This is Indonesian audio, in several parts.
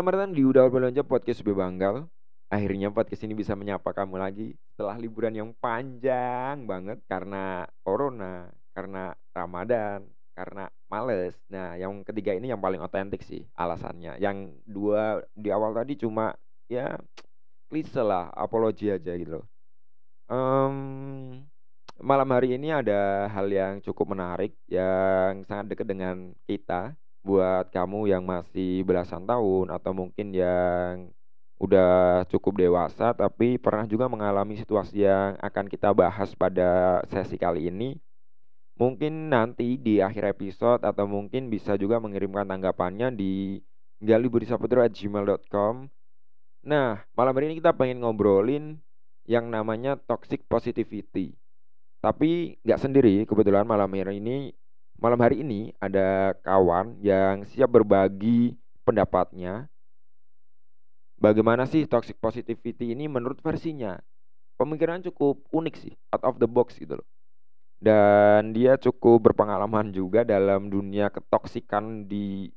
Selamat datang di Udah Belanja Podcast Bebanggal. Akhirnya podcast ini bisa menyapa kamu lagi setelah liburan yang panjang banget karena corona, karena Ramadan, karena males. Nah, yang ketiga ini yang paling otentik sih alasannya. Yang dua di awal tadi cuma ya klise lah, apologi aja gitu. Em, malam hari ini ada hal yang cukup menarik yang sangat dekat dengan kita buat kamu yang masih belasan tahun atau mungkin yang udah cukup dewasa tapi pernah juga mengalami situasi yang akan kita bahas pada sesi kali ini. Mungkin nanti di akhir episode atau mungkin bisa juga mengirimkan tanggapannya di galibudisaputra@gmail.com. Nah, malam hari ini kita pengen ngobrolin yang namanya toxic positivity. Tapi nggak sendiri, kebetulan malam hari ini malam hari ini ada kawan yang siap berbagi pendapatnya. Bagaimana sih toxic positivity ini menurut versinya? Pemikiran cukup unik sih, out of the box gitu loh. Dan dia cukup berpengalaman juga dalam dunia ketoksikan di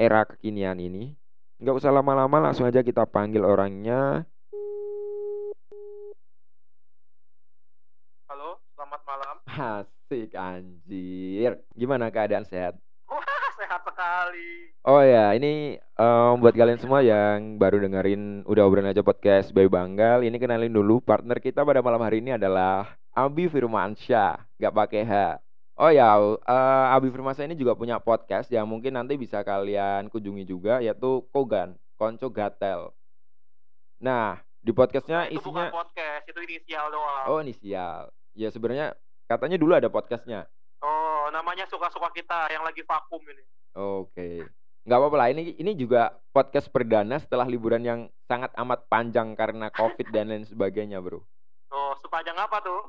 era kekinian ini. Nggak usah lama-lama, langsung aja kita panggil orangnya. Halo, selamat malam. Asik anjir. Gimana keadaan sehat? Wah, sehat sekali. Oh ya, ini em, buat kalian semua yang baru dengerin Udah Obrolan Aja Podcast Bayu Banggal, ini kenalin dulu partner kita pada malam hari ini adalah Abi Firmansyah, nggak pakai H. Oh ya, eh, Abi Firmansyah ini juga punya podcast yang mungkin nanti bisa kalian kunjungi juga, yaitu Kogan, Konco Gatel. Nah, di podcastnya Itu bukan isinya, podcast, itu inisial doang. oh inisial. Ya sebenarnya katanya dulu ada podcastnya. Oh, namanya suka-suka kita yang lagi vakum ini. Oke. Nggak apa-apa lah. Ini ini juga podcast perdana setelah liburan yang sangat amat panjang karena COVID dan lain sebagainya, Bro. Oh, sepanjang apa tuh?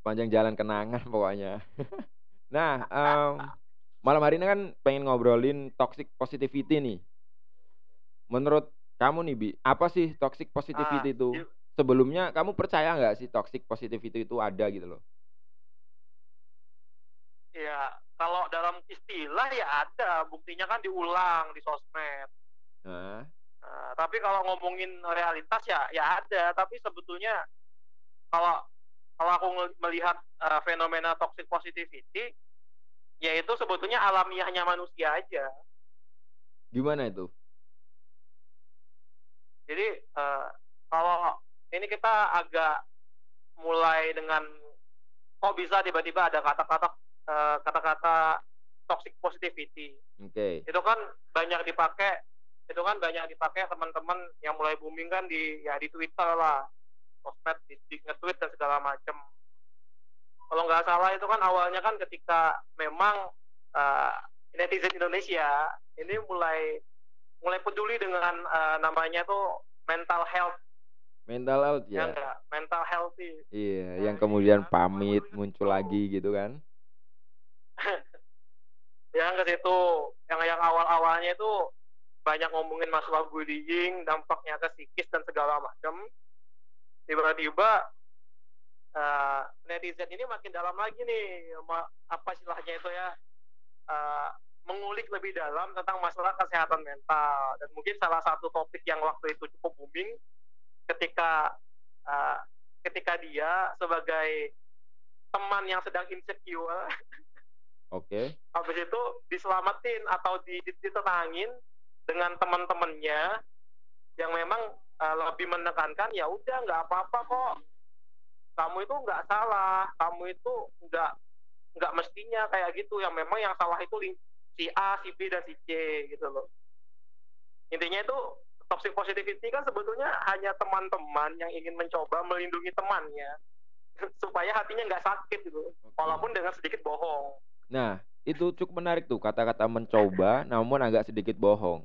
Sepanjang jalan kenangan pokoknya. Nah, em, malam hari ini kan pengen ngobrolin toxic positivity nih. Menurut kamu nih, Bi, apa sih toxic positivity Ah, itu? Sebelumnya kamu percaya nggak sih toxic positivity itu ada gitu loh? Ya, kalau dalam istilah ya ada, buktinya kan diulang di sosmed. Nah, Nah, tapi kalau ngomongin realitas ya ya ada, tapi sebetulnya kalau kalau aku melihat eh, fenomena toxic positivity, ya itu sebetulnya alamiahnya manusia aja. gimana itu? Jadi eh, kalau ini kita agak mulai dengan kok bisa tiba-tiba ada kata-kata eh, kata-kata toxic positivity. Oke. Itu kan banyak dipakai itu kan banyak dipakai teman-teman yang mulai booming kan di ya di Twitter lah, sosmed di, di nge-tweet dan segala macam. Kalau nggak salah itu kan awalnya kan ketika memang eh, netizen Indonesia ini mulai mulai peduli dengan eh, namanya tuh mental health Mental health ya ya. enggak mental healthy Iya, yang Nah, kemudian iya. pamit muncul lagi gitu kan. yang ke situ. Yang yang awal awalnya itu banyak ngomongin masalah bullying dampaknya ke psikis dan segala macam tiba-tiba eh, netizen ini makin dalam lagi nih apa istilahnya itu ya eh, mengulik lebih dalam tentang masalah kesehatan mental. Dan mungkin salah satu topik yang waktu itu cukup booming ketika eh, ketika dia sebagai teman yang sedang insecure Oke. habis itu diselamatin atau di- di- ditenangin dengan teman-temannya yang memang uh, lebih menekankan ya udah nggak apa-apa kok. Kamu itu nggak salah. Kamu itu nggak nggak mestinya kayak gitu. Yang memang yang salah itu si A si B dan si C gitu loh. Intinya itu toxic positivity kan sebetulnya hanya teman-teman yang ingin mencoba melindungi temannya supaya hatinya nggak sakit gitu. Oke. walaupun dengan sedikit bohong Nah, itu cukup menarik tuh kata-kata mencoba namun agak sedikit bohong.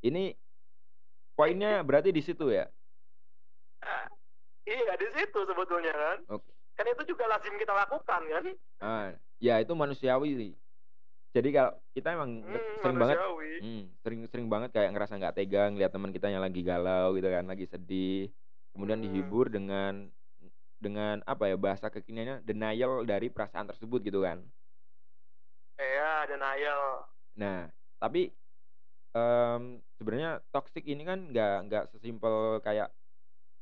Ini poinnya berarti di situ ya. Iya di situ sebetulnya kan. Oke. Kan itu juga lazim kita lakukan kan. Ah, ya itu manusiawi sih. Jadi kalau kita emang Hmm, sering banget manusiawi. Hmm, sering-sering banget kayak ngerasa nggak tegang lihat teman kita yang lagi galau gitu kan, lagi sedih. Kemudian Hmm. dihibur dengan dengan apa ya bahasa kekiniannya denial dari perasaan tersebut gitu kan. Iya denial. Nah, tapi mmm, sebenarnya toxic ini kan nggak nggak sesimpel kayak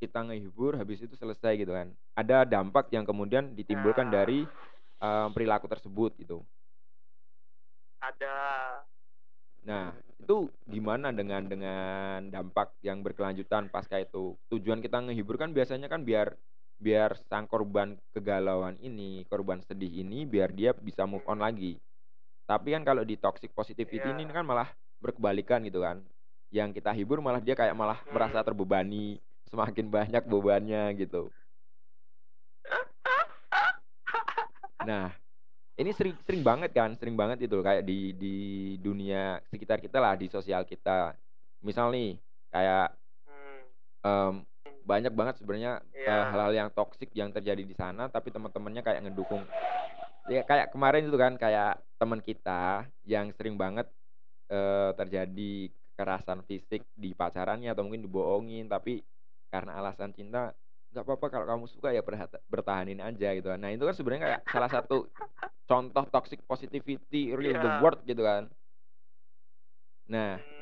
kita ngehibur habis itu selesai gitu kan. Ada dampak yang kemudian ditimbulkan Nah, dari, eee, perilaku tersebut gitu. ada Nah, itu gimana dengan dengan dampak yang berkelanjutan pasca itu? Tujuan kita ngehibur kan biasanya kan biar biar sang korban kegalauan ini, korban sedih ini biar dia bisa move on mhm, lagi. Tapi kan kalau di toxic positivity ini iya, kan malah berkebalikan gitu kan. Yang kita hibur malah dia kayak malah merasa mhm. terbebani, semakin banyak bebannya gitu. Nah, ini sering sering banget kan, sering banget itu kayak di di dunia sekitar kita lah, di sosial kita. Misal nih, kayak, mmm, banyak banget sebenarnya, eee, iya, hal-hal yang toksik yang terjadi di sana, tapi teman-temannya kayak ngedukung. Ya kayak kemarin itu kan, kayak teman kita yang sering banget, eee, terjadi kekerasan fisik di pacarannya atau mungkin dibohongin, tapi karena alasan cinta, "Nggak apa-apa kalau kamu suka ya bertahanin aja," gitu kan. Nah, itu kan sebenarnya kayak salah satu contoh toxic positivity real the iya, world gitu kan. Nah, mmm,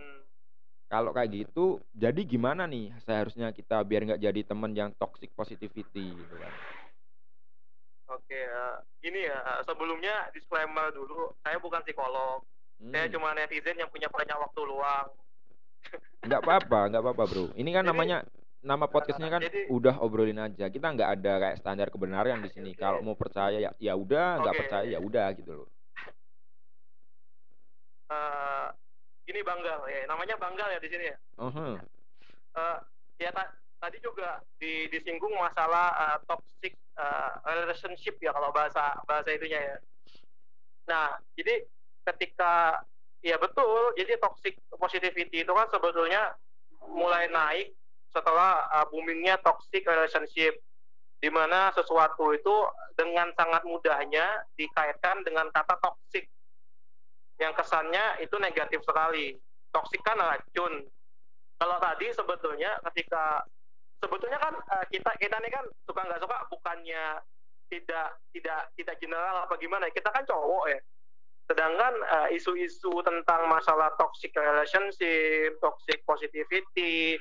kalau kayak gitu, jadi gimana nih seharusnya kita biar nggak jadi temen yang toxic positivity gitu kan? oke, eee, gini ya, sebelumnya disclaimer dulu, saya bukan psikolog, saya Mmm, cuma netizen yang punya banyak waktu luang. nggak apa-apa nggak apa-apa, Bro. Ini kan Jadi namanya nama podcast-nya kan jadi udah obrolin aja, kita nggak ada kayak standar kebenaran di sini. oke Kalau mau percaya ya ya udah, nggak oke, percaya ya udah gitu loh. eee, ini Banggal ya, namanya Banggal ya di sini ya? Ah hah, Eee, ya ta tadi juga di disinggung masalah, eee, toxic, eee, relationship ya kalau bahasa bahasa itunya ya. Nah, jadi ketika ya betul, jadi toxic positivity itu kan sebetulnya mulai naik setelah, eee, booming toxic relationship, di mana sesuatu itu dengan sangat mudahnya dikaitkan dengan kata toxic, yang kesannya itu negatif sekali. Toxic kan racun. Kalau tadi sebetulnya ketika sebetulnya kan, eee, kita kita ini kan suka nggak suka bukannya tidak tidak tidak general apa gimana ya, kita kan cowok ya. Sedangkan, eee, isu-isu tentang masalah toxic relationship, toxic positivity,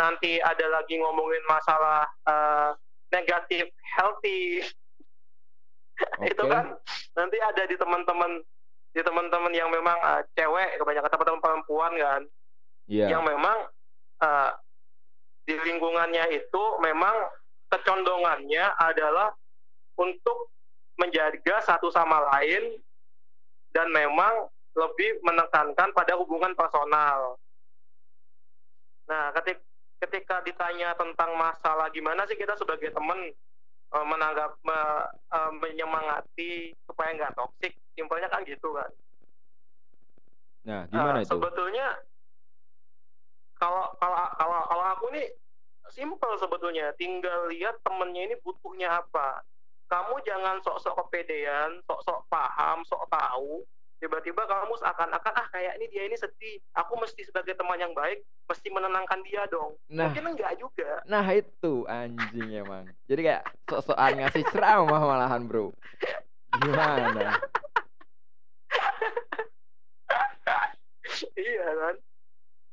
nanti ada lagi ngomongin masalah, eee, negatif healthy, itu oke. kan nanti ada di teman-teman di teman-teman yang memang, eee, cewek kebanyakan teman-teman perempuan kan, yang Iya. memang, eee, di lingkungannya itu memang kecondongannya adalah untuk menjaga satu sama lain dan memang lebih menekankan pada hubungan personal. Nah, ketik ketika ditanya tentang masalah gimana sih kita sebagai teman, eee, menanggap me eee, menyemangati supaya nggak toksik, simpelnya kan gitu kan. Nah, Eee, gimana itu? sebetulnya kalau kalau kalau kalau aku nih simpel sebetulnya, tinggal lihat temennya ini butuhnya apa. Kamu jangan sok-sok kepedean, sok-sok paham, sok tahu, tiba-tiba kamu seakan-akan, "Ah, kayak ini dia ini sedih, aku mesti sebagai teman yang baik, mesti menenangkan dia dong." Nah Mungkin enggak juga. nah itu, anjing emang. Jadi kayak sok-sokan ngasih ceramah malahan, Bro. Gimana? Iya kan?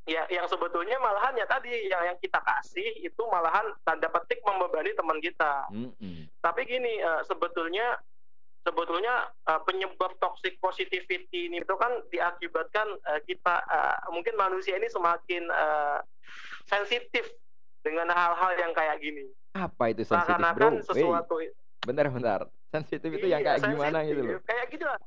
Ya, yang sebetulnya malahan ya tadi, yang yang kita kasih itu malahan tanda petik membebani teman kita. Mhm. Tapi gini, eee, sebetulnya sebetulnya, eee, penyebab toxic positivity ini itu kan diakibatkan, eee, kita, eee, mungkin manusia ini semakin, eee, sensitif dengan hal-hal yang kayak gini. Apa itu sensitif, Bro? Sesuatu bentar bentar. Sensitif itu yang iya, kayak gimana gitu loh? kayak gitu lah.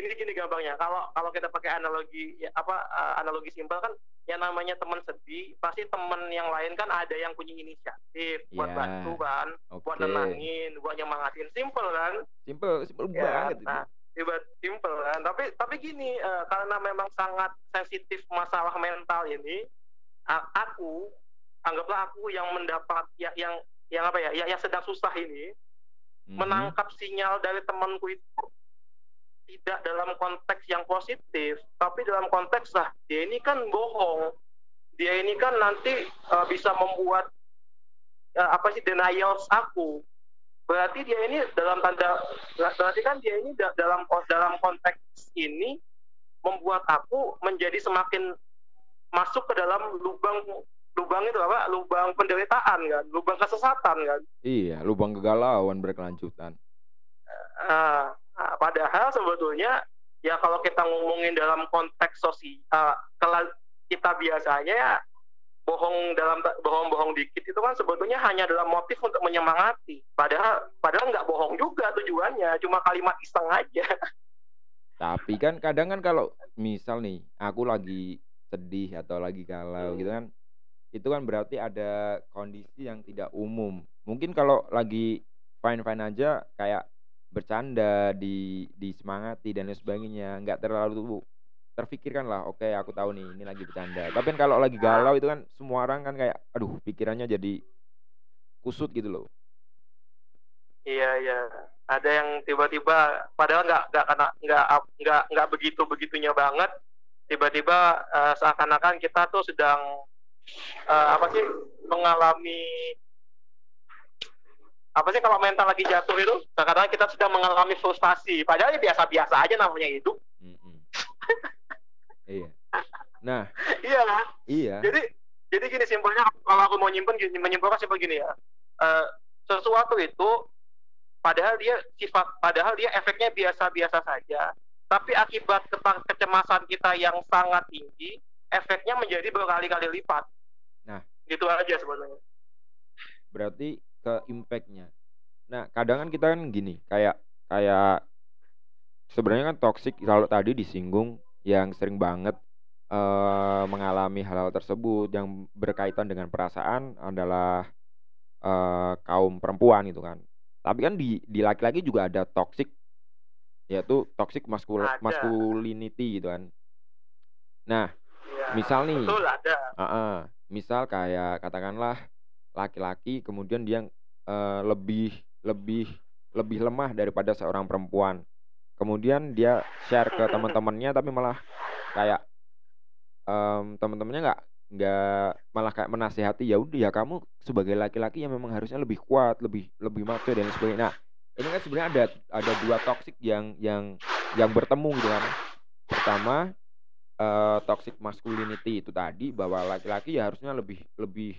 Gini gini gampangnya, kalau kalau kita pakai analogi ya apa, eee, analogi simpel kan, yang namanya teman sedih, pasti teman yang lain kan ada yang punya inisiatif buat Iya, bantu kan, buat oke. nenangin, buat nyemangatin, simpel kan? Simpel simpel Ya, banget itu. nah, tiba simpel kan, tapi tapi gini, eee, karena memang sangat sensitif masalah mental ini, aku, anggaplah aku yang mendapat ya yang yang apa ya, ya yang sedang susah ini, Mhm, menangkap sinyal dari temanku itu tidak dalam konteks yang positif, tapi dalam konteks, "Lah, dia ini kan bohong, dia ini kan nanti, eee, bisa membuat, eee, apa sih, denials aku." Berarti dia ini dalam tanda berarti kan dia ini da dalam dalam konteks ini membuat aku menjadi semakin masuk ke dalam lubang lubang itu apa? Lubang penderitaan kan? Lubang kesesatan kan? Iya lubang kegalauan berkelanjutan. Uh, uh, padahal sebetulnya ya kalau kita ngomongin dalam konteks sosial uh, kita biasanya ya bohong dalam bohong-bohong dikit itu kan sebetulnya hanya dalam motif untuk menyemangati. Padahal padahal nggak bohong juga tujuannya, cuma kalimat iseng aja. Tapi kan kadang kan kalau misal nih aku lagi sedih atau lagi galau gitu kan, itu kan berarti ada kondisi yang tidak umum. Mungkin kalau lagi fine-fine aja kayak bercanda, di disemangati dan lain sebagainya, nggak terlalu terfikirkan lah oke okay, aku tahu nih ini lagi bercanda. Tapi kan kalau lagi galau itu kan semua orang kan kayak aduh pikirannya jadi kusut gitu loh. Iya iya. Ada yang tiba-tiba padahal nggak nggak karena nggak nggak nggak begitu begitunya banget. Tiba-tiba uh, seakan-akan kita tuh sedang uh, apa sih mengalami apa sih kalau mental lagi jatuh itu seakan-akan kita sedang mengalami frustasi padahal ya biasa-biasa aja namanya hidup Iya. Nah. iya? Iya. Jadi jadi gini simpelnya kalau aku mau nyimpen gini, menyimpulkan simpel gini ya. Uh, sesuatu itu padahal dia sifat padahal dia efeknya biasa-biasa saja, tapi akibat kecemasan kita yang sangat tinggi, efeknya menjadi berkali-kali lipat. Nah, gitu aja sebenarnya. Berarti ke impactnya. Nah, kadang kan kita kan gini, kayak kayak sebenarnya kan toxic kalau tadi disinggung yang sering banget uh, mengalami hal-hal tersebut yang berkaitan dengan perasaan adalah uh, kaum perempuan gitu kan. Tapi kan di di laki-laki juga ada toxic yaitu toxic maskul ada. masculinity gitu kan. Nah, ya, misal nih, betul ada. Uh -uh, misal kayak katakanlah laki-laki kemudian dia uh, lebih lebih lebih lemah daripada seorang perempuan. Kemudian dia share ke teman-temannya tapi malah kayak um, teman-temannya nggak nggak malah kayak menasehati ya udah ya kamu sebagai laki-laki yang memang harusnya lebih kuat lebih lebih maco dan sebagainya. Nah ini kan sebenarnya ada ada dua toxic yang yang yang bertemu gitu kan. Pertama uh, toxic masculinity itu tadi bahwa laki-laki ya harusnya lebih lebih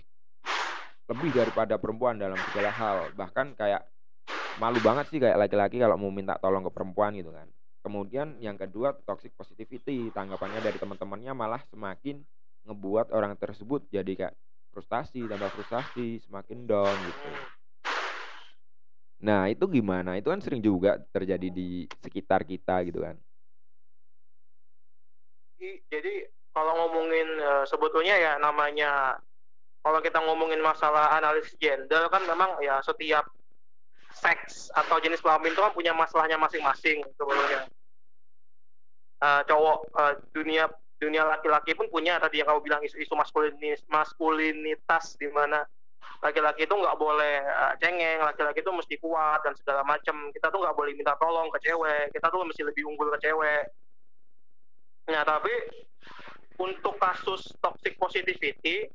lebih daripada perempuan dalam segala hal. Bahkan kayak malu banget sih kayak laki-laki kalau mau minta tolong ke perempuan gitu kan. Kemudian yang kedua toxic positivity. Tanggapannya dari teman-temannya malah semakin ngebuat orang tersebut jadi kayak frustasi tambah frustasi semakin down gitu. Nah itu gimana? Itu kan sering juga terjadi di sekitar kita gitu kan. Jadi kalau ngomongin uh, sebetulnya ya namanya kalau kita ngomongin masalah analisis gender kan memang ya setiap seks atau jenis kelamin itu kan punya masalahnya masing-masing sebetulnya. Uh, cowok uh, dunia dunia laki-laki pun punya tadi yang kamu bilang isu-isu maskulinitas, maskulinitas di mana laki-laki itu nggak boleh uh, cengeng, laki-laki itu mesti kuat dan segala macam. Kita tuh nggak boleh minta tolong ke cewek, kita tuh mesti lebih unggul ke cewek. Nah tapi untuk kasus toxic positivity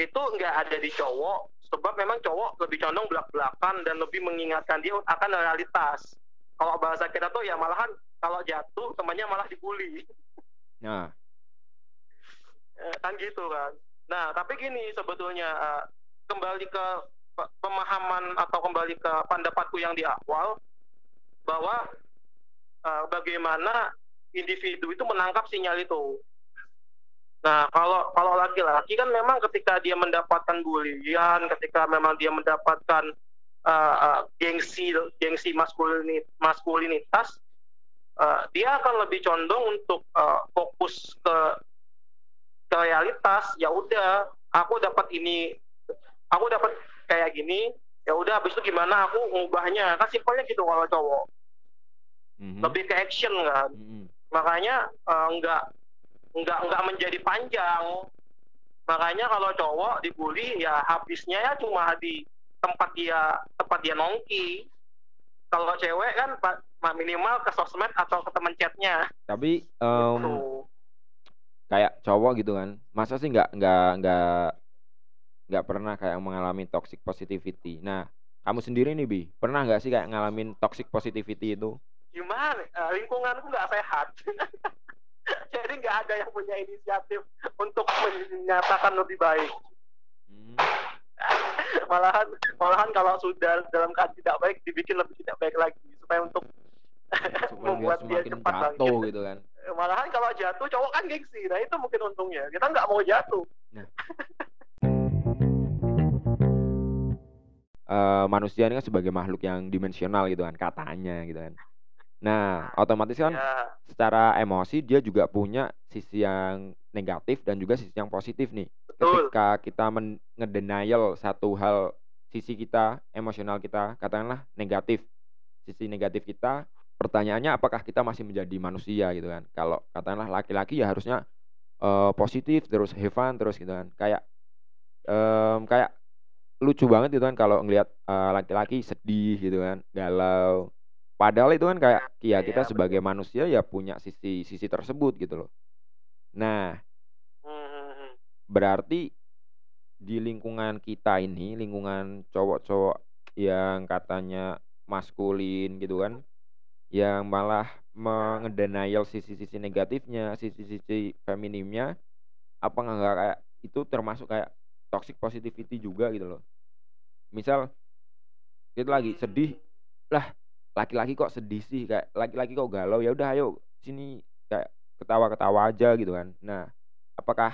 itu nggak ada di cowok sebab memang cowok lebih condong belak-belakan dan lebih mengingatkan dia akan realitas. Kalau bahasa kita tuh ya malahan kalau jatuh temannya malah dibully. Nah. Kan gitu kan. Nah tapi gini sebetulnya uh, kembali ke pemahaman atau kembali ke pendapatku yang di awal bahwa uh, bagaimana individu itu menangkap sinyal itu Nah, kalau kalau laki-laki kan memang ketika dia mendapatkan bulian, ketika memang dia mendapatkan uh, uh, gengsi gengsi maskulinitas, maskulinitas uh, dia akan lebih condong untuk uh, fokus ke ke realitas. Ya udah, aku dapat ini, aku dapat kayak gini. Ya udah, habis itu gimana aku ngubahnya? Kan simpelnya gitu kalau cowok. Mm-hmm. Lebih ke action kan. Mm-hmm. Makanya uh, nggak nggak nggak menjadi panjang. Makanya kalau cowok dibully ya habisnya ya cuma di tempat dia tempat dia nongki. Kalau cewek kan minimal ke sosmed atau ke teman chatnya. Tapi um, gitu. kayak cowok gitu kan masa sih nggak nggak nggak nggak pernah kayak mengalami toxic positivity? Nah kamu sendiri nih bi pernah nggak sih kayak ngalamin toxic positivity itu? Gimana? Uh, lingkunganku nggak sehat jadi nggak ada yang punya inisiatif untuk menyatakan lebih baik Hmm. malahan malahan kalau sudah dalam keadaan tidak baik dibikin lebih tidak baik lagi supaya untuk Supaya membuat dia cepat jatuh bangkit. gitu kan. malahan kalau jatuh cowok kan gengsi nah itu mungkin untungnya kita nggak mau jatuh Eh, manusia ini kan sebagai makhluk yang dimensional gitu kan katanya gitu kan. Nah, otomatis kan ya secara emosi dia juga punya sisi yang negatif dan juga sisi yang positif nih. betul Ketika kita ngedenial satu hal sisi kita, emosional kita, katakanlah negatif. Sisi negatif kita, pertanyaannya apakah kita masih menjadi manusia gitu kan. Kalau katakanlah laki-laki ya harusnya eh, positif terus have fun terus gitu kan. Kayak em, kayak lucu banget gitu kan kalau ngelihat eh, laki-laki sedih gitu kan, galau. Padahal itu kan kayak ya Iya, kita betul. sebagai manusia ya punya sisi sisi tersebut gitu loh. Nah, Hmm, hmm, hmm. berarti di lingkungan kita ini, lingkungan cowok-cowok yang katanya maskulin gitu kan, yang malah mengedenial sisi-sisi negatifnya, sisi-sisi feminimnya, apa nggak kayak itu termasuk kayak toxic positivity juga gitu loh. Misal kita lagi sedih, lah laki-laki kok sedih sih, kayak laki-laki kok galau, ya udah ayo sini kayak ketawa-ketawa aja gitu kan. Nah, apakah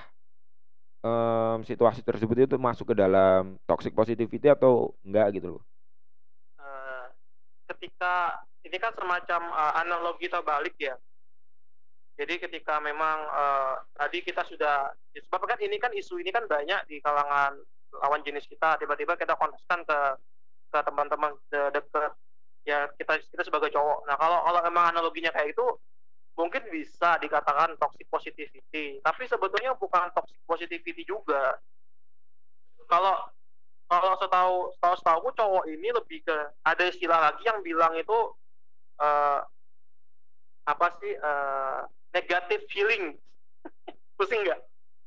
em, situasi tersebut itu masuk ke dalam toxic positivity atau enggak gitu loh? Eh, ketika ini kan semacam eh, analogi terbalik ya. Jadi ketika memang eh, tadi kita sudah disebabkan ini kan isu ini kan banyak di kalangan lawan jenis kita tiba-tiba kita konteskan ke ke teman-teman de- dekat ya kita kita sebagai cowok. Nah kalau kalau memang analoginya kayak itu mungkin bisa dikatakan toxic positivity. Tapi sebetulnya bukan toxic positivity juga. Kalau kalau setahu setahu setahu cowok ini lebih ke ada istilah lagi yang bilang itu eh, apa sih eh, negative feeling pusing nggak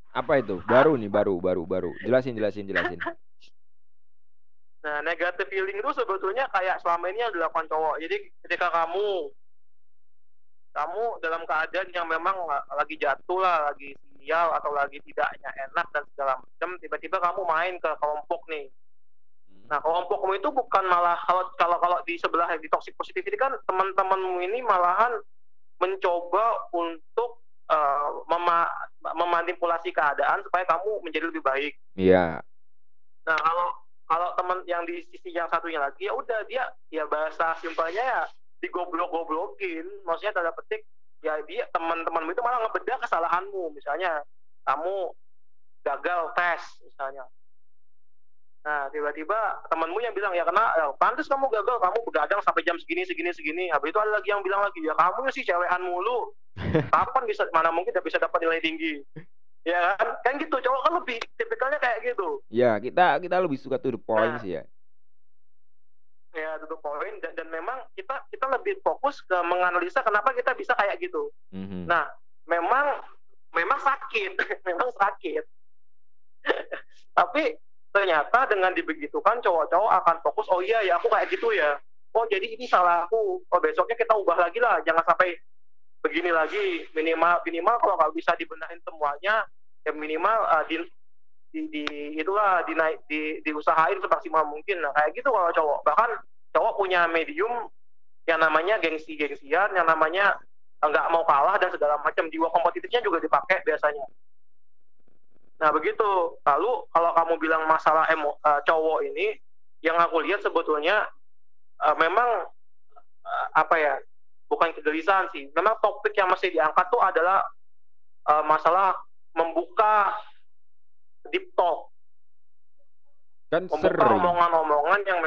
Apa itu? Baru nih, baru, baru, baru. Jelasin, jelasin, jelasin. Nah negative feeling itu sebetulnya kayak selama ini yang dilakukan cowok jadi ketika kamu kamu dalam keadaan yang memang la- lagi jatuh lah lagi sial atau lagi tidaknya enak dan segala macam tiba-tiba kamu main ke kelompok nih Nah, kelompokmu itu bukan malah kalau kalau kalau di sebelah di toxic positivity kan teman-temanmu ini malahan mencoba untuk eh, mema- memanipulasi keadaan supaya kamu menjadi lebih baik. Iya. Nah, kalau kalau teman yang di sisi yang satunya lagi ya udah dia ya bahasa simpelnya ya digoblok-goblokin. Maksudnya tanda petik ya dia teman-temanmu itu malah ngebedah kesalahanmu. Misalnya kamu gagal tes misalnya. Nah, tiba-tiba temanmu yang bilang ya karena ya, pantas kamu gagal, kamu begadang sampai jam segini segini segini. Habis itu ada lagi yang bilang lagi ya kamu sih cewekan mulu. Kapan bisa mana mungkin bisa dapat nilai tinggi. Ya kan? Kan gitu, cowok kan lebih tipikalnya kayak gitu. Ya, kita kita lebih suka to the point Nah. sih ya. Ya, itu poin dan, dan memang kita kita lebih fokus ke menganalisa kenapa kita bisa kayak gitu. Mhm. Nah, memang memang sakit, memang sakit. Tapi ternyata dengan dibegitukan cowok-cowok akan fokus, oh iya ya aku kayak gitu ya. Oh jadi ini salahku. Oh besoknya kita ubah lagi lah, jangan sampai begini lagi. Minimal minimal kalau nggak bisa dibenahin semuanya, ya minimal uh, di, di, di itulah dinaik di diusahain semaksimal mungkin. Nah kayak gitu kalau cowok. Bahkan cowok punya medium yang namanya gengsi-gengsian, yang namanya nggak mau kalah dan segala macam jiwa kompetitifnya juga dipakai biasanya. Nah begitu. Lalu kalau kamu bilang masalah emo eh, cowok ini, yang aku lihat sebetulnya eh, memang eh, apa ya? Bukan kegelisahan sih. Memang topik yang masih diangkat tuh adalah eh, masalah membuka deep talk, Kan membuka omongan-omongan yang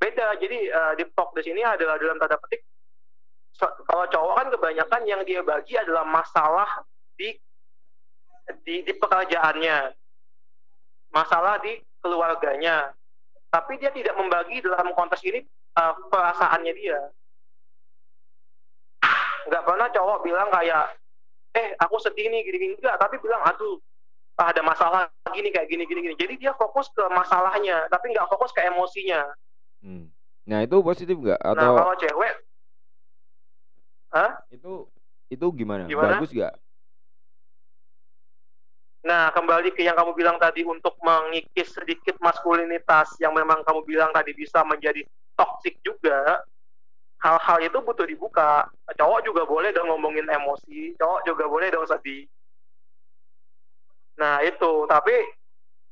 beda. Jadi eh, deep talk di sini adalah dalam tanda petik so- kalau cowok kan kebanyakan yang dia bagi adalah masalah di di, di pekerjaannya, masalah di keluarganya, tapi dia tidak membagi dalam konteks ini eh, perasaannya dia. Nggak pernah cowok bilang kayak, eh aku sedih nih gini-gini enggak, tapi bilang aduh ah, ada masalah gini kayak gini gini gini. Jadi dia fokus ke masalahnya, tapi nggak fokus ke emosinya. Hmm. Nah, itu positif nggak Nah atau kalau cewek, Hah? itu Itu gimana? Gimana? Bagus gak? Nah, kembali ke yang kamu bilang tadi untuk mengikis sedikit maskulinitas yang memang kamu bilang tadi bisa menjadi toksik juga. Hal-hal itu butuh dibuka. Cowok juga boleh dong ngomongin emosi, cowok juga boleh dong sedih. Nah, itu. Tapi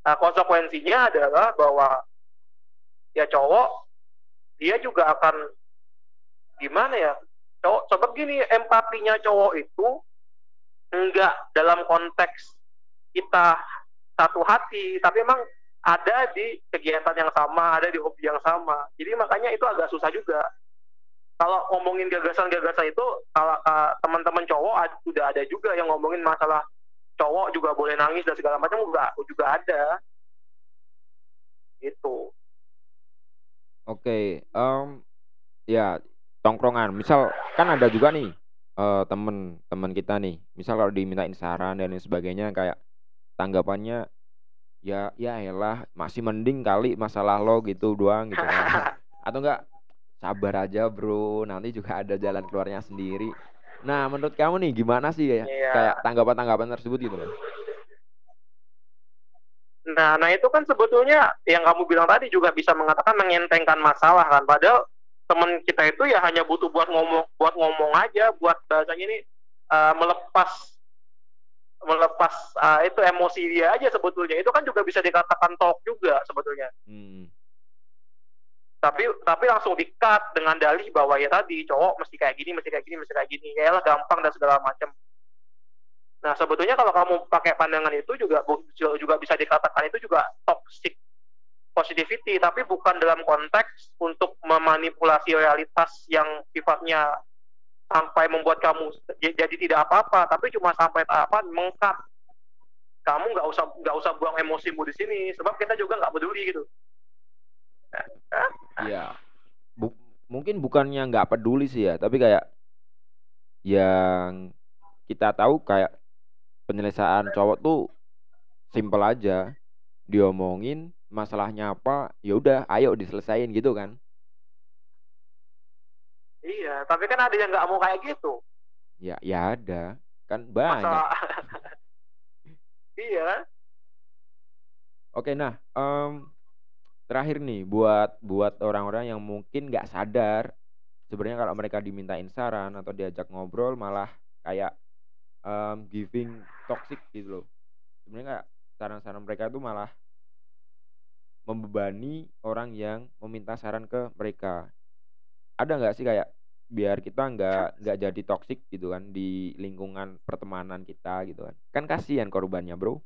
nah, konsekuensinya adalah bahwa ya cowok dia juga akan gimana ya? Cowok coba gini, empatinya cowok itu enggak dalam konteks kita satu hati, tapi emang ada di kegiatan yang sama, ada di hobi yang sama. Jadi makanya itu agak susah juga. Kalau ngomongin gagasan-gagasan itu, kalau uh, teman-teman cowok sudah ada juga yang ngomongin masalah cowok juga boleh nangis dan segala macam juga juga ada. Itu. Oke, okay, um, ya tongkrongan. Misal kan ada juga nih uh, temen temen kita nih. Misal kalau dimintain saran dan lain sebagainya kayak tanggapannya ya ya elah masih mending kali masalah lo gitu doang gitu kan. atau enggak sabar aja bro. Nanti juga ada jalan keluarnya sendiri. Nah menurut kamu nih gimana sih ya yeah. kayak tanggapan-tanggapan tersebut gitu loh? Nah nah itu kan sebetulnya yang kamu bilang tadi juga bisa mengatakan mengentengkan masalah kan. Padahal teman kita itu ya hanya butuh buat ngomong buat ngomong aja buat bahasanya ini uh, melepas melepas uh, itu emosi dia aja sebetulnya. Itu kan juga bisa dikatakan talk juga sebetulnya. Hmm. Tapi tapi langsung dikat dengan dalih bahwa ya tadi cowok mesti kayak gini mesti kayak gini mesti kayak gini. Ya lah gampang dan segala macam nah sebetulnya kalau kamu pakai pandangan itu juga juga bisa dikatakan itu juga toxic positivity. Tapi bukan dalam konteks untuk memanipulasi realitas yang sifatnya sampai membuat kamu jadi tidak apa-apa, tapi cuma sampai tahapan mengkat. Kamu nggak usah nggak usah buang emosimu di sini, sebab kita juga nggak peduli gitu. Iya, Bu mungkin bukannya nggak peduli sih ya, tapi kayak yang kita tahu kayak penyelesaian cowok tuh simple aja, diomongin masalahnya apa, ya udah, ayo diselesain gitu kan. Iya, tapi kan ada yang nggak mau kayak gitu. Ya, ya ada. Kan banyak. Masa... iya. Oke, nah, um, terakhir nih buat buat orang-orang yang mungkin nggak sadar sebenarnya kalau mereka dimintain saran atau diajak ngobrol malah kayak um, giving toxic gitu loh. Sebenarnya saran-saran mereka itu malah membebani orang yang meminta saran ke mereka. Ada nggak sih kayak biar kita nggak nggak jadi toksik gitu kan di lingkungan pertemanan kita gitu kan? Kan kasihan korbannya bro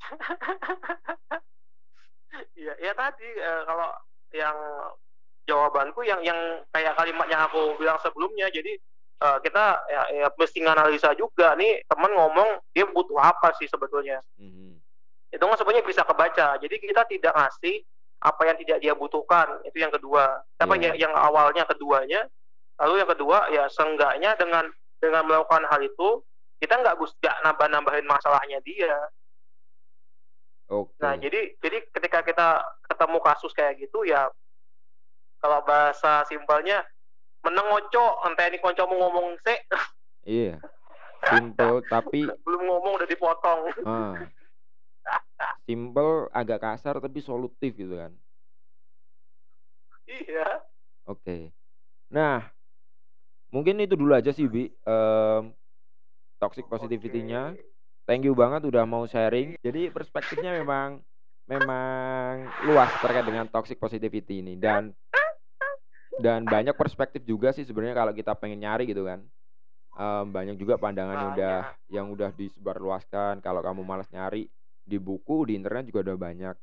Iya, ya tadi eh, kalau yang jawabanku yang yang kayak kalimat yang aku bilang sebelumnya, jadi eh, kita ya, ya mesti analisa juga nih teman ngomong dia butuh apa sih sebetulnya. Mm-hmm. Itu kan sebenarnya bisa kebaca. Jadi kita tidak ngasih apa yang tidak dia butuhkan itu yang kedua apa yeah. yang, yang awalnya keduanya lalu yang kedua ya seenggaknya dengan dengan melakukan hal itu kita nggak nggak nambah nambahin masalahnya dia jadi jadi ketika kita ketemu kasus kayak gitu ya kalau bahasa simpelnya meneng oco entah ini konco mau ngomong se. Iya simple tapi belum ngomong udah dipotong. Ah simple agak kasar tapi solutif gitu kan? Iya. Oke. Okay. nah mungkin itu dulu aja sih bi. Um, toxic positivity-nya. okay. Thank you banget udah mau sharing. Jadi perspektifnya memang memang luas terkait dengan toxic positivity ini. Dan dan banyak perspektif juga sih sebenarnya kalau kita pengen nyari gitu kan. Um, banyak juga pandangan yang udah yang udah disebarluaskan. Kalau kamu malas nyari di buku di internet juga udah banyak.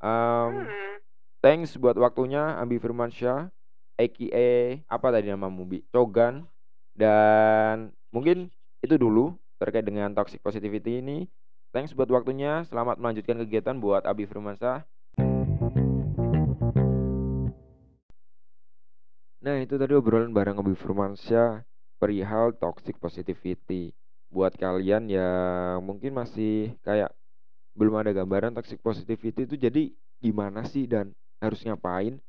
Um, hmm. thanks buat waktunya Ambi Firmansyah aka apa tadi nama Mubi Cogan. Dan mungkin itu dulu terkait dengan toxic positivity ini. Thanks buat waktunya. Selamat melanjutkan kegiatan buat Abi Firmansyah. Nah itu tadi obrolan bareng Abi Firmansyah perihal toxic positivity. Buat kalian yang mungkin masih kayak belum ada gambaran toxic positivity itu jadi gimana sih dan harus ngapain?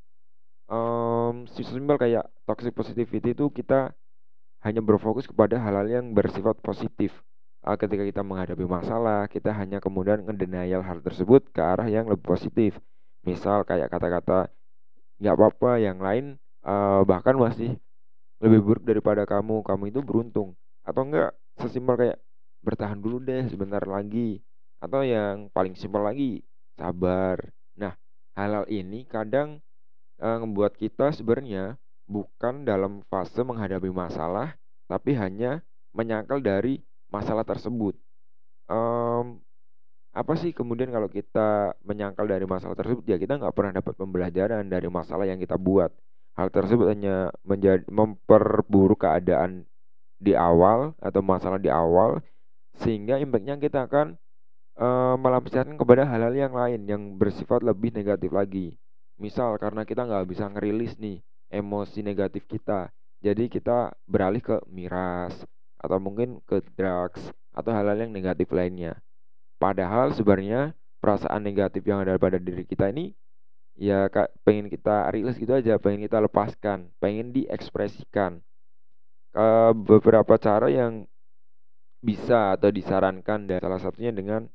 Um, simpel kayak toxic positivity itu kita hanya berfokus kepada hal-hal yang bersifat positif. Uh, ketika kita menghadapi masalah, kita hanya kemudian ngedenial hal tersebut ke arah yang lebih positif. Misal kayak kata-kata nggak apa-apa, yang lain uh, bahkan masih lebih buruk daripada kamu, kamu itu beruntung. Atau enggak sesimpel kayak bertahan dulu deh sebentar lagi. Atau yang paling simpel lagi, sabar. Nah, hal-hal ini kadang uh, membuat kita sebenarnya bukan dalam fase menghadapi masalah, tapi hanya menyangkal dari masalah tersebut. Um, apa sih kemudian kalau kita menyangkal dari masalah tersebut ya kita nggak pernah dapat pembelajaran dari masalah yang kita buat. Hal tersebut hanya menjadi memperburuk keadaan di awal atau masalah di awal sehingga impactnya kita akan uh, melampiaskan kepada hal-hal yang lain yang bersifat lebih negatif lagi. Misal karena kita nggak bisa ngerilis nih emosi negatif kita. Jadi kita beralih ke miras atau mungkin ke drugs atau hal-hal yang negatif lainnya. Padahal sebenarnya perasaan negatif yang ada pada diri kita ini ya kak pengen kita rilis gitu aja, pengen kita lepaskan, pengen diekspresikan. ke beberapa cara yang bisa atau disarankan dan salah satunya dengan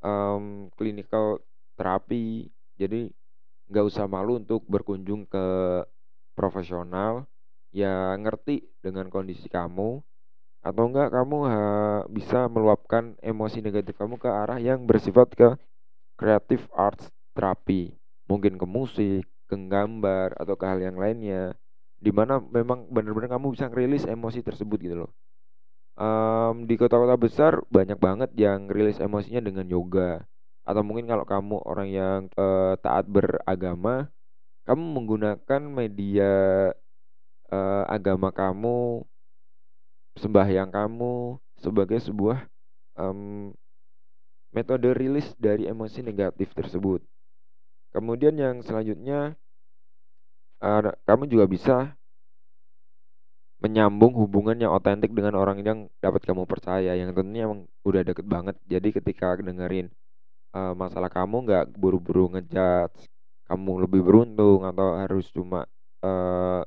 um, clinical terapi. Jadi nggak usah malu untuk berkunjung ke profesional ya ngerti dengan kondisi kamu atau enggak kamu ha, bisa meluapkan emosi negatif kamu ke arah yang bersifat ke creative arts terapi. Mungkin ke musik ke gambar atau ke hal yang lainnya. Di mana memang benar-benar kamu bisa ngerilis emosi tersebut gitu loh. Um, di kota-kota besar banyak banget yang rilis emosinya dengan yoga. Atau mungkin kalau kamu orang yang uh, taat beragama kamu menggunakan media uh, agama kamu, sembahyang kamu sebagai sebuah um, metode rilis dari emosi negatif tersebut. Kemudian yang selanjutnya, uh, kamu juga bisa menyambung hubungan yang otentik dengan orang yang dapat kamu percaya, yang tentunya emang udah deket banget. Jadi ketika dengerin uh, masalah kamu nggak buru-buru ngejudge, kamu lebih beruntung atau harus cuma uh,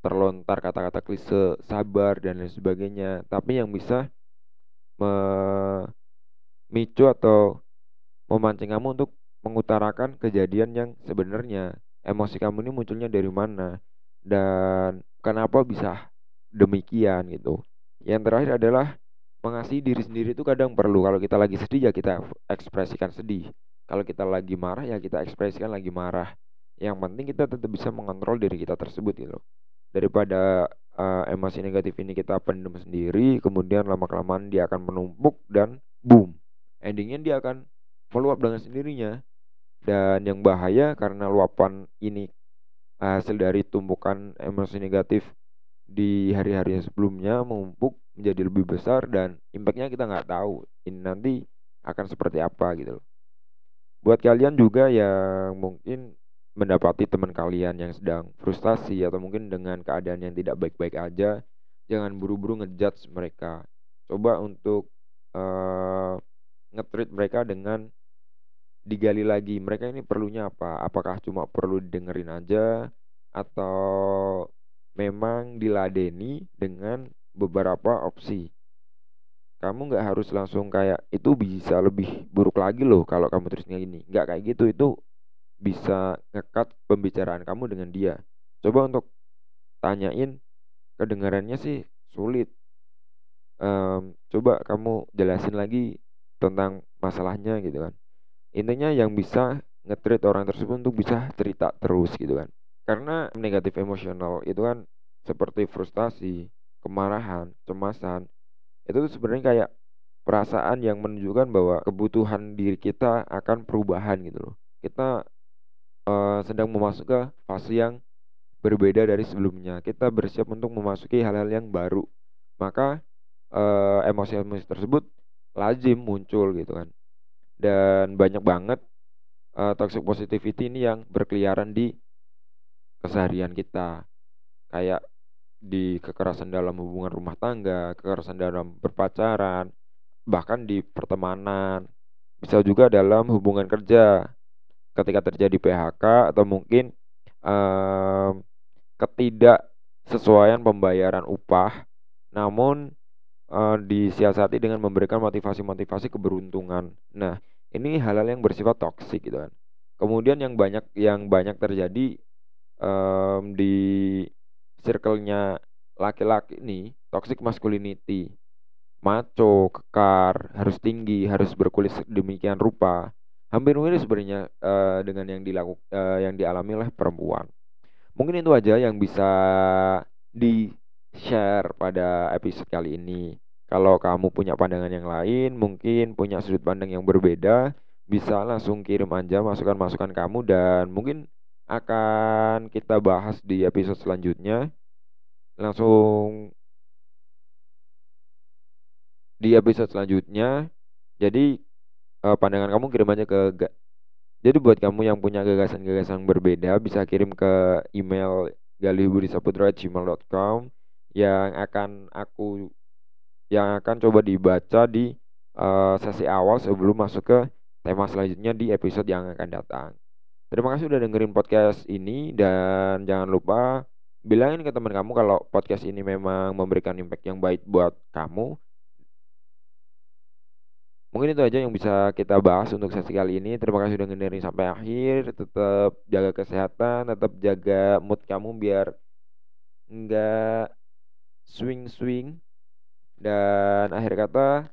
terlontar kata-kata klise sabar dan lain sebagainya. Tapi yang bisa memicu atau memancing kamu untuk mengutarakan kejadian yang sebenarnya. Emosi kamu ini munculnya dari mana dan kenapa bisa demikian gitu. Yang terakhir adalah mengasihi diri sendiri itu kadang perlu. Kalau kita lagi sedih ya kita ekspresikan sedih kalau kita lagi marah ya kita ekspresikan lagi marah. Yang penting kita tetap bisa mengontrol diri kita tersebut gitu. Daripada uh, emosi negatif ini kita pendem sendiri, kemudian lama-kelamaan dia akan menumpuk dan boom. Endingnya dia akan follow up dengan sendirinya. Dan yang bahaya karena luapan ini hasil dari tumpukan emosi negatif di hari-hari sebelumnya menumpuk menjadi lebih besar dan impactnya kita nggak tahu ini nanti akan seperti apa gitu loh. Buat kalian juga yang mungkin mendapati teman kalian yang sedang frustasi atau mungkin dengan keadaan yang tidak baik-baik aja, jangan buru-buru ngejudge mereka. Coba untuk uh, nge-treat mereka dengan digali lagi. Mereka ini perlunya apa? Apakah cuma perlu dengerin aja atau memang diladeni dengan beberapa opsi? Kamu nggak harus langsung kayak itu bisa lebih buruk lagi loh kalau kamu terus kayak gini. Nggak kayak gitu itu bisa ngekat pembicaraan kamu dengan dia. Coba untuk tanyain kedengarannya sih sulit. Um, coba kamu jelasin lagi tentang masalahnya gitu kan. Intinya yang bisa ngetrit orang tersebut untuk bisa cerita terus gitu kan. Karena negatif emosional itu kan seperti frustasi kemarahan cemasan itu tuh sebenarnya kayak perasaan yang menunjukkan bahwa kebutuhan diri kita akan perubahan gitu loh. Kita uh, sedang memasuki ke fase yang berbeda dari sebelumnya. Kita bersiap untuk memasuki hal-hal yang baru. Maka uh, emosi-emosi tersebut lazim muncul gitu kan. Dan banyak banget uh, toxic positivity ini yang berkeliaran di keseharian kita. Kayak di kekerasan dalam hubungan rumah tangga, kekerasan dalam berpacaran, bahkan di pertemanan, bisa juga dalam hubungan kerja ketika terjadi PHK atau mungkin um, ketidaksesuaian pembayaran upah namun, eee, disiasati dengan memberikan motivasi-motivasi keberuntungan. Nah, ini hal-hal yang bersifat toksik gitu kan. Kemudian yang banyak yang banyak terjadi, mmm, di circle-nya laki-laki nih, toxic masculinity. Macho, kekar, harus tinggi, harus berkulit sedemikian rupa. Hampir mirip sebenarnya, eee, dengan yang dilaku eee, yang dialami oleh perempuan. Mungkin itu aja yang bisa di-share pada episode kali ini. Kalau kamu punya pandangan yang lain, mungkin punya sudut pandang yang berbeda, bisa langsung kirim aja masukan-masukan kamu dan mungkin akan kita bahas di episode selanjutnya. Langsung di episode selanjutnya. Jadi, eee, pandangan kamu kirim aja ke jadi buat kamu yang punya gagasan-gagasan berbeda bisa kirim ke email galihbudisaputro@gmail.com yang akan aku yang akan coba dibaca di, eee, sesi awal sebelum masuk ke tema selanjutnya di episode yang akan datang. Terima kasih udah dengerin podcast ini dan jangan lupa bilangin ke teman kamu kalau podcast ini memang memberikan impact yang baik buat kamu. Mungkin itu aja yang bisa kita bahas untuk sesi kali ini. Terima kasih udah dengerin sampai akhir. Tetap jaga kesehatan, tetap jaga mood kamu biar enggak swing-swing. Dan akhir kata